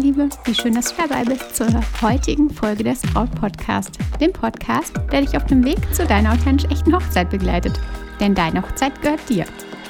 Liebe, wie schön, dass du dabei bist zur heutigen Folge des Braut Podcast, dem Podcast, der dich auf dem Weg zu deiner authentisch echten Hochzeit begleitet. Denn deine Hochzeit gehört dir.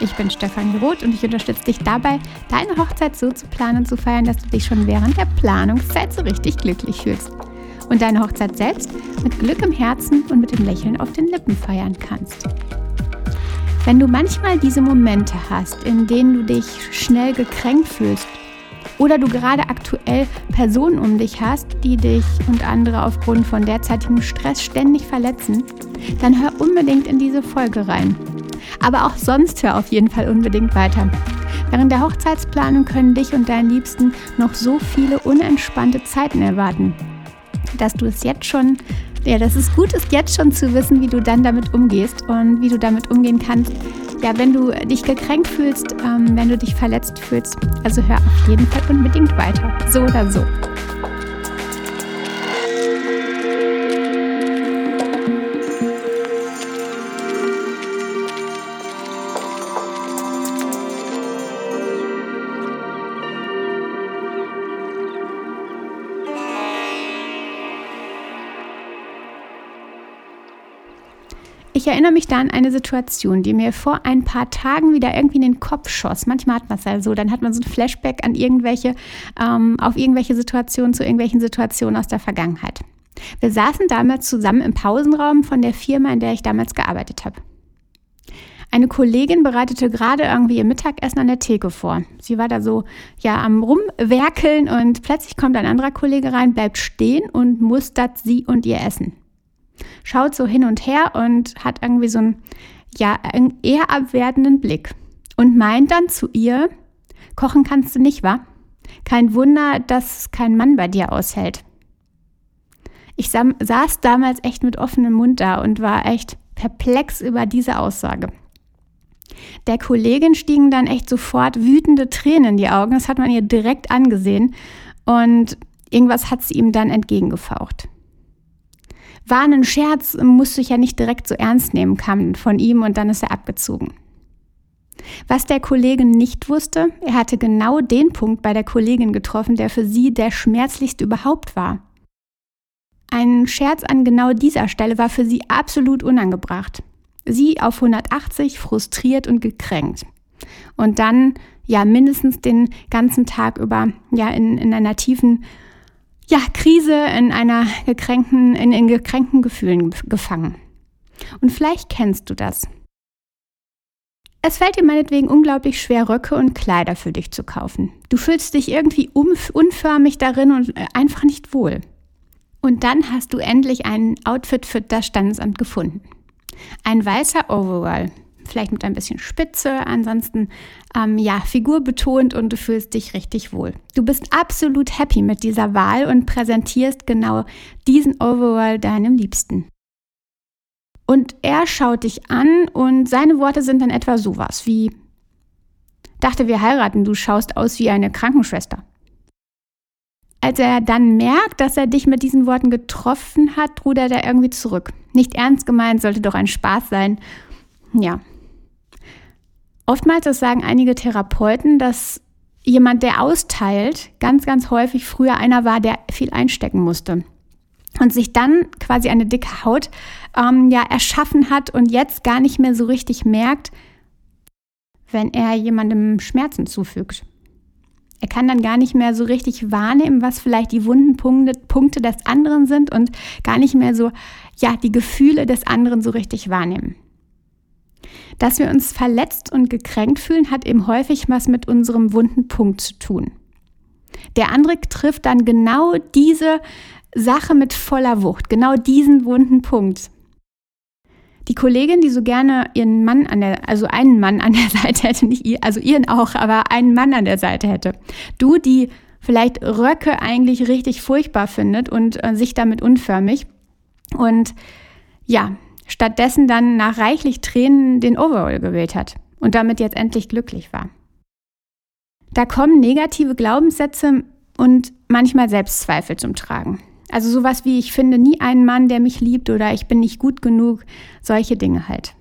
Ich bin Stefanie Roth und ich unterstütze dich dabei, deine Hochzeit so zu planen und zu feiern, dass du dich schon während der Planungszeit so richtig glücklich fühlst. Und deine Hochzeit selbst mit Glück im Herzen und mit dem Lächeln auf den Lippen feiern kannst. Wenn du manchmal diese Momente hast, in denen du dich schnell gekränkt fühlst oder du gerade aktuell Personen um dich hast, die dich und andere aufgrund von derzeitigem Stress ständig verletzen, dann hör unbedingt in diese Folge rein. Aber auch sonst hör auf jeden Fall unbedingt weiter. Während der Hochzeitsplanung können dich und deinen Liebsten noch so viele unentspannte Zeiten erwarten, dass du es jetzt schon ja, dass es gut ist, jetzt schon zu wissen, wie du dann damit umgehst und wie du damit umgehen kannst, ja, wenn du dich gekränkt fühlst, ähm, wenn du dich verletzt fühlst. Also hör auf jeden Fall unbedingt weiter. So oder so. Ich erinnere mich da an eine Situation, die mir vor ein paar Tagen wieder irgendwie in den Kopf schoss. Manchmal hat man es ja so, dann hat man so ein Flashback an irgendwelche, ähm, auf irgendwelche Situationen, zu irgendwelchen Situationen aus der Vergangenheit. Wir saßen damals zusammen im Pausenraum von der Firma, in der ich damals gearbeitet habe. Eine Kollegin bereitete gerade irgendwie ihr Mittagessen an der Theke vor. Sie war da so ja am rumwerkeln und plötzlich kommt ein anderer Kollege rein, bleibt stehen und mustert sie und ihr Essen schaut so hin und her und hat irgendwie so einen, ja, eher abwertenden Blick und meint dann zu ihr, kochen kannst du nicht, wa? Kein Wunder, dass kein Mann bei dir aushält. Ich saß damals echt mit offenem Mund da und war echt perplex über diese Aussage. Der Kollegin stiegen dann echt sofort wütende Tränen in die Augen, das hat man ihr direkt angesehen und irgendwas hat sie ihm dann entgegengefaucht. War ein Scherz, musste ich ja nicht direkt so ernst nehmen, kam von ihm und dann ist er abgezogen. Was der Kollege nicht wusste, er hatte genau den Punkt bei der Kollegin getroffen, der für sie der schmerzlichste überhaupt war. Ein Scherz an genau dieser Stelle war für sie absolut unangebracht. Sie auf 180, frustriert und gekränkt. Und dann ja mindestens den ganzen Tag über ja in, in einer tiefen ja, Krise in einer gekränkten, in, in gekränkten Gefühlen gefangen. Und vielleicht kennst du das. Es fällt dir meinetwegen unglaublich schwer, Röcke und Kleider für dich zu kaufen. Du fühlst dich irgendwie unförmig darin und äh, einfach nicht wohl. Und dann hast du endlich ein Outfit für das Standesamt gefunden. Ein weißer Overall, vielleicht mit ein bisschen Spitze, ansonsten ähm, ja, Figur betont und du fühlst dich richtig wohl. Du bist absolut happy mit dieser Wahl und präsentierst genau diesen Overall deinem Liebsten. Und er schaut dich an und seine Worte sind dann etwa sowas wie, dachte wir heiraten, du schaust aus wie eine Krankenschwester. Als er dann merkt, dass er dich mit diesen Worten getroffen hat, rudert er irgendwie zurück. Nicht ernst gemeint, sollte doch ein Spaß sein. Ja, Oftmals, das sagen einige Therapeuten, dass jemand, der austeilt, ganz, ganz häufig früher einer war, der viel einstecken musste und sich dann quasi eine dicke Haut ähm, ja erschaffen hat und jetzt gar nicht mehr so richtig merkt, wenn er jemandem Schmerzen zufügt. Er kann dann gar nicht mehr so richtig wahrnehmen, was vielleicht die wunden Punkte, Punkte des anderen sind und gar nicht mehr so, ja, die Gefühle des anderen so richtig wahrnehmen. Dass wir uns verletzt und gekränkt fühlen, hat eben häufig was mit unserem wunden Punkt zu tun. Der andere trifft dann genau diese Sache mit voller Wucht, genau diesen wunden Punkt. Die Kollegin, die so gerne ihren Mann an der, also einen Mann an der Seite hätte, nicht ihr, also ihren auch, aber einen Mann an der Seite hätte. Du, die vielleicht Röcke eigentlich richtig furchtbar findet und äh, sich damit unförmig. Und ja, stattdessen dann nach reichlich Tränen den Overall gewählt hat und damit jetzt endlich glücklich war. Da kommen negative Glaubenssätze und manchmal Selbstzweifel zum Tragen. Also sowas wie ich finde nie einen Mann, der mich liebt oder ich bin nicht gut genug, solche Dinge halt.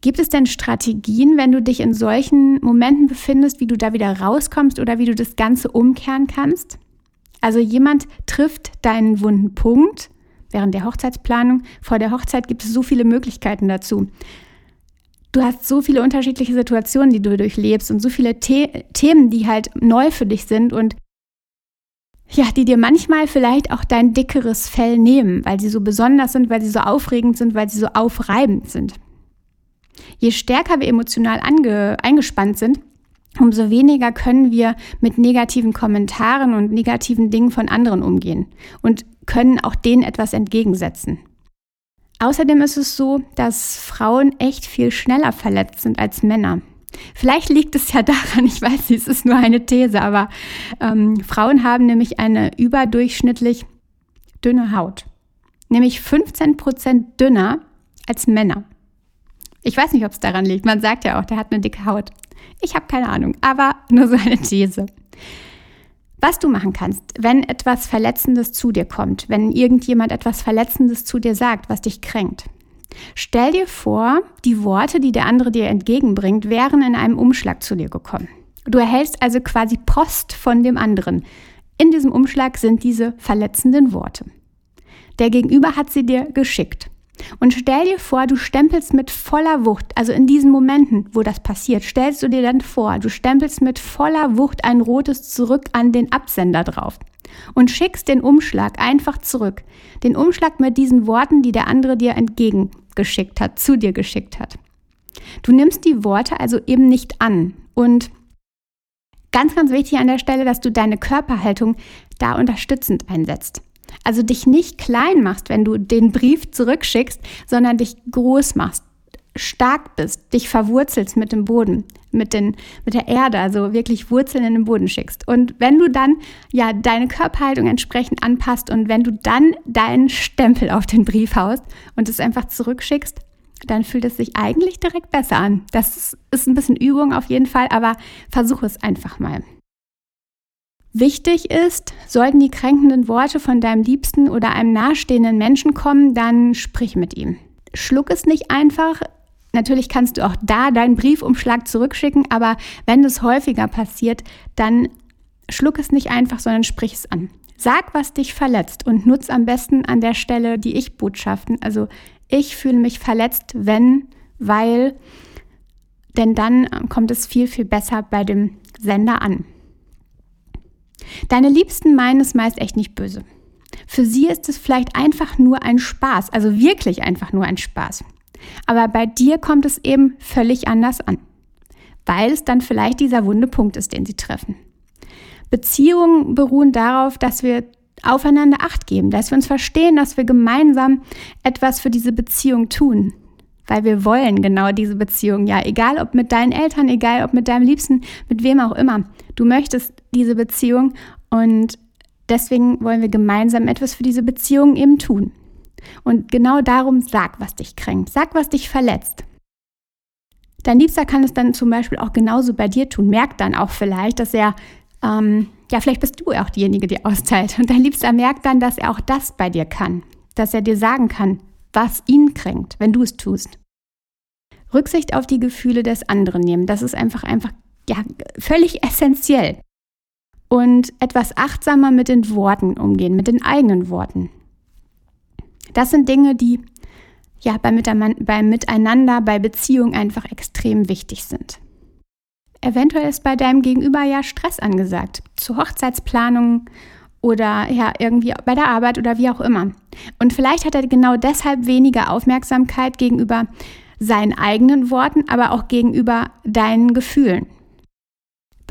Gibt es denn Strategien, wenn du dich in solchen Momenten befindest, wie du da wieder rauskommst oder wie du das Ganze umkehren kannst? Also jemand trifft deinen wunden Punkt während der Hochzeitsplanung. Vor der Hochzeit gibt es so viele Möglichkeiten dazu. Du hast so viele unterschiedliche Situationen, die du durchlebst und so viele The Themen, die halt neu für dich sind und ja, die dir manchmal vielleicht auch dein dickeres Fell nehmen, weil sie so besonders sind, weil sie so aufregend sind, weil sie so aufreibend sind. Je stärker wir emotional eingespannt sind, umso weniger können wir mit negativen Kommentaren und negativen Dingen von anderen umgehen und können auch denen etwas entgegensetzen. Außerdem ist es so, dass Frauen echt viel schneller verletzt sind als Männer. Vielleicht liegt es ja daran, ich weiß nicht, es ist nur eine These, aber ähm, Frauen haben nämlich eine überdurchschnittlich dünne Haut. Nämlich 15 Prozent dünner als Männer. Ich weiß nicht, ob es daran liegt. Man sagt ja auch, der hat eine dicke Haut. Ich habe keine Ahnung, aber nur so eine These. Was du machen kannst, wenn etwas Verletzendes zu dir kommt, wenn irgendjemand etwas Verletzendes zu dir sagt, was dich kränkt. Stell dir vor, die Worte, die der andere dir entgegenbringt, wären in einem Umschlag zu dir gekommen. Du erhältst also quasi Post von dem anderen. In diesem Umschlag sind diese verletzenden Worte. Der Gegenüber hat sie dir geschickt. Und stell dir vor, du stempelst mit voller Wucht, also in diesen Momenten, wo das passiert, stellst du dir dann vor, du stempelst mit voller Wucht ein rotes zurück an den Absender drauf und schickst den Umschlag einfach zurück. Den Umschlag mit diesen Worten, die der andere dir entgegengeschickt hat, zu dir geschickt hat. Du nimmst die Worte also eben nicht an und Ganz, ganz wichtig an der Stelle, dass du deine Körperhaltung da unterstützend einsetzt. Also dich nicht klein machst, wenn du den Brief zurückschickst, sondern dich groß machst, stark bist, dich verwurzelst mit dem Boden, mit, den, mit der Erde, also wirklich Wurzeln in den Boden schickst. Und wenn du dann ja deine Körperhaltung entsprechend anpasst und wenn du dann deinen Stempel auf den Brief haust und es einfach zurückschickst, dann fühlt es sich eigentlich direkt besser an. Das ist ein bisschen Übung auf jeden Fall, aber versuch es einfach mal. Wichtig ist, sollten die kränkenden Worte von deinem Liebsten oder einem nahestehenden Menschen kommen, dann sprich mit ihm. Schluck es nicht einfach. Natürlich kannst du auch da deinen Briefumschlag zurückschicken, aber wenn das häufiger passiert, dann schluck es nicht einfach, sondern sprich es an. Sag, was dich verletzt und nutz am besten an der Stelle die Ich-Botschaften. Also ich fühle mich verletzt, wenn, weil, denn dann kommt es viel, viel besser bei dem Sender an. Deine Liebsten meinen es meist echt nicht böse. Für sie ist es vielleicht einfach nur ein Spaß, also wirklich einfach nur ein Spaß. Aber bei dir kommt es eben völlig anders an, weil es dann vielleicht dieser wunde Punkt ist, den sie treffen. Beziehungen beruhen darauf, dass wir aufeinander Acht geben, dass wir uns verstehen, dass wir gemeinsam etwas für diese Beziehung tun, weil wir wollen genau diese Beziehung. Ja, egal ob mit deinen Eltern, egal ob mit deinem Liebsten, mit wem auch immer. Du möchtest diese Beziehung und deswegen wollen wir gemeinsam etwas für diese Beziehung eben tun. Und genau darum sag, was dich kränkt, sag, was dich verletzt. Dein Liebster kann es dann zum Beispiel auch genauso bei dir tun, merkt dann auch vielleicht, dass er, ähm, ja, vielleicht bist du auch diejenige, die austeilt. Und dein Liebster merkt dann, dass er auch das bei dir kann, dass er dir sagen kann, was ihn kränkt, wenn du es tust. Rücksicht auf die Gefühle des anderen nehmen, das ist einfach, einfach ja, völlig essentiell. Und etwas achtsamer mit den Worten umgehen, mit den eigenen Worten. Das sind Dinge, die ja beim, Miteinander, bei Beziehung einfach extrem wichtig sind. Eventuell ist bei deinem Gegenüber ja Stress angesagt, zur Hochzeitsplanung oder ja irgendwie bei der Arbeit oder wie auch immer. Und vielleicht hat er genau deshalb weniger Aufmerksamkeit gegenüber seinen eigenen Worten, aber auch gegenüber deinen Gefühlen.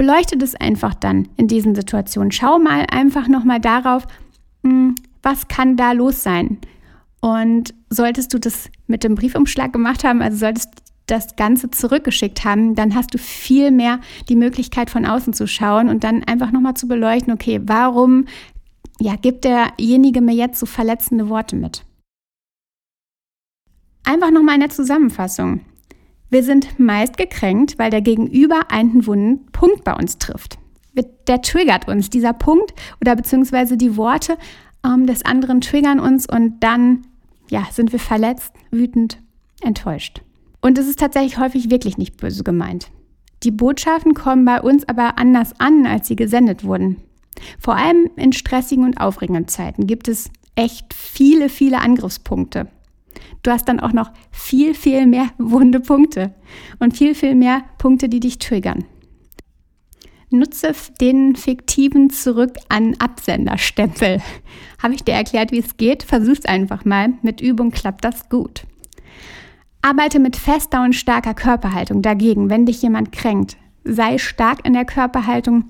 Beleuchte das einfach dann in diesen Situationen. Schau mal einfach nochmal darauf, hm, was kann da los sein? Und solltest du das mit dem Briefumschlag gemacht haben, also solltest du das Ganze zurückgeschickt haben, dann hast du viel mehr die Möglichkeit von außen zu schauen und dann einfach nochmal zu beleuchten, okay, warum ja, gibt derjenige mir jetzt so verletzende Worte mit? Einfach nochmal eine Zusammenfassung. Wir sind meist gekränkt, weil der Gegenüber einen wunden Punkt bei uns trifft. Der triggert uns, dieser Punkt oder beziehungsweise die Worte ähm, des anderen triggern uns und dann ja, sind wir verletzt, wütend, enttäuscht. Und es ist tatsächlich häufig wirklich nicht böse gemeint. Die Botschaften kommen bei uns aber anders an, als sie gesendet wurden. Vor allem in stressigen und aufregenden Zeiten gibt es echt viele, viele Angriffspunkte. Du hast dann auch noch viel, viel mehr wunde Punkte und viel, viel mehr Punkte, die dich triggern. Nutze den fiktiven Zurück an Absenderstempel. Habe ich dir erklärt, wie es geht? Versuch's einfach mal. Mit Übung klappt das gut. Arbeite mit fester und starker Körperhaltung dagegen, wenn dich jemand kränkt. Sei stark in der Körperhaltung,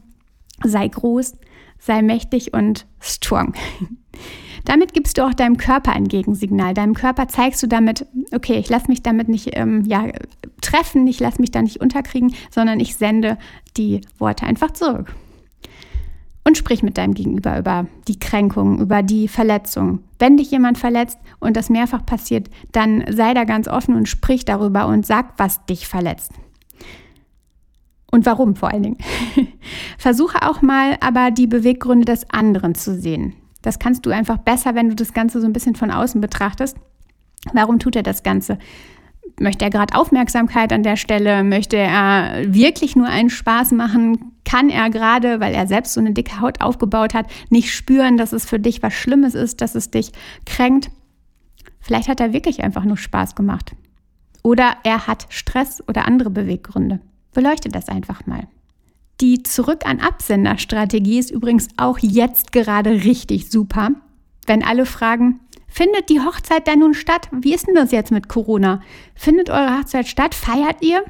sei groß, sei mächtig und strong. Damit gibst du auch deinem Körper ein Gegensignal. Deinem Körper zeigst du damit, okay, ich lasse mich damit nicht ähm, ja, treffen, ich lasse mich da nicht unterkriegen, sondern ich sende die Worte einfach zurück. Und sprich mit deinem Gegenüber über die Kränkung, über die Verletzung. Wenn dich jemand verletzt und das mehrfach passiert, dann sei da ganz offen und sprich darüber und sag, was dich verletzt. Und warum vor allen Dingen. Versuche auch mal aber die Beweggründe des anderen zu sehen. Das kannst du einfach besser, wenn du das Ganze so ein bisschen von außen betrachtest. Warum tut er das Ganze? Möchte er gerade Aufmerksamkeit an der Stelle? Möchte er wirklich nur einen Spaß machen? Kann er gerade, weil er selbst so eine dicke Haut aufgebaut hat, nicht spüren, dass es für dich was Schlimmes ist, dass es dich kränkt? Vielleicht hat er wirklich einfach nur Spaß gemacht. Oder er hat Stress oder andere Beweggründe. Beleuchte das einfach mal. Die Zurück an Absender-Strategie ist übrigens auch jetzt gerade richtig super. Wenn alle fragen, findet die Hochzeit denn nun statt? Wie ist denn das jetzt mit Corona? Findet eure Hochzeit statt? Feiert ihr?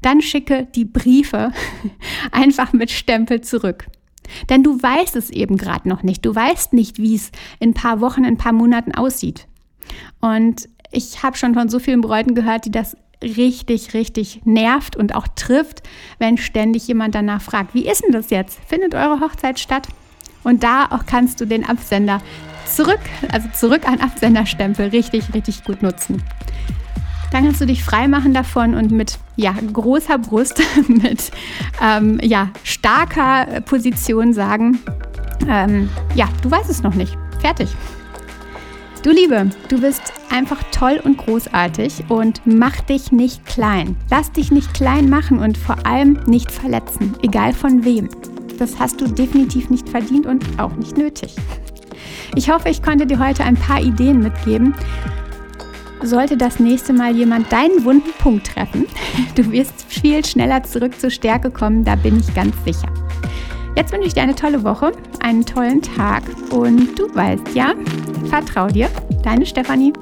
Dann schicke die Briefe einfach mit Stempel zurück. Denn du weißt es eben gerade noch nicht. Du weißt nicht, wie es in ein paar Wochen, in ein paar Monaten aussieht. Und ich habe schon von so vielen Bräuten gehört, die das richtig, richtig nervt und auch trifft, wenn ständig jemand danach fragt, wie ist denn das jetzt? Findet eure Hochzeit statt? Und da auch kannst du den Absender zurück, also zurück an Absenderstempel richtig, richtig gut nutzen. Dann kannst du dich frei machen davon und mit ja, großer Brust, mit ähm, ja, starker Position sagen, ähm, ja, du weißt es noch nicht. Fertig. Du Liebe, du bist einfach toll und großartig und mach dich nicht klein. Lass dich nicht klein machen und vor allem nicht verletzen, egal von wem. Das hast du definitiv nicht verdient und auch nicht nötig. Ich hoffe, ich konnte dir heute ein paar Ideen mitgeben. Sollte das nächste Mal jemand deinen wunden Punkt treffen, du wirst viel schneller zurück zur Stärke kommen, da bin ich ganz sicher. Jetzt wünsche ich dir eine tolle Woche, einen tollen Tag und du weißt ja, vertrau dir, deine Stefanie.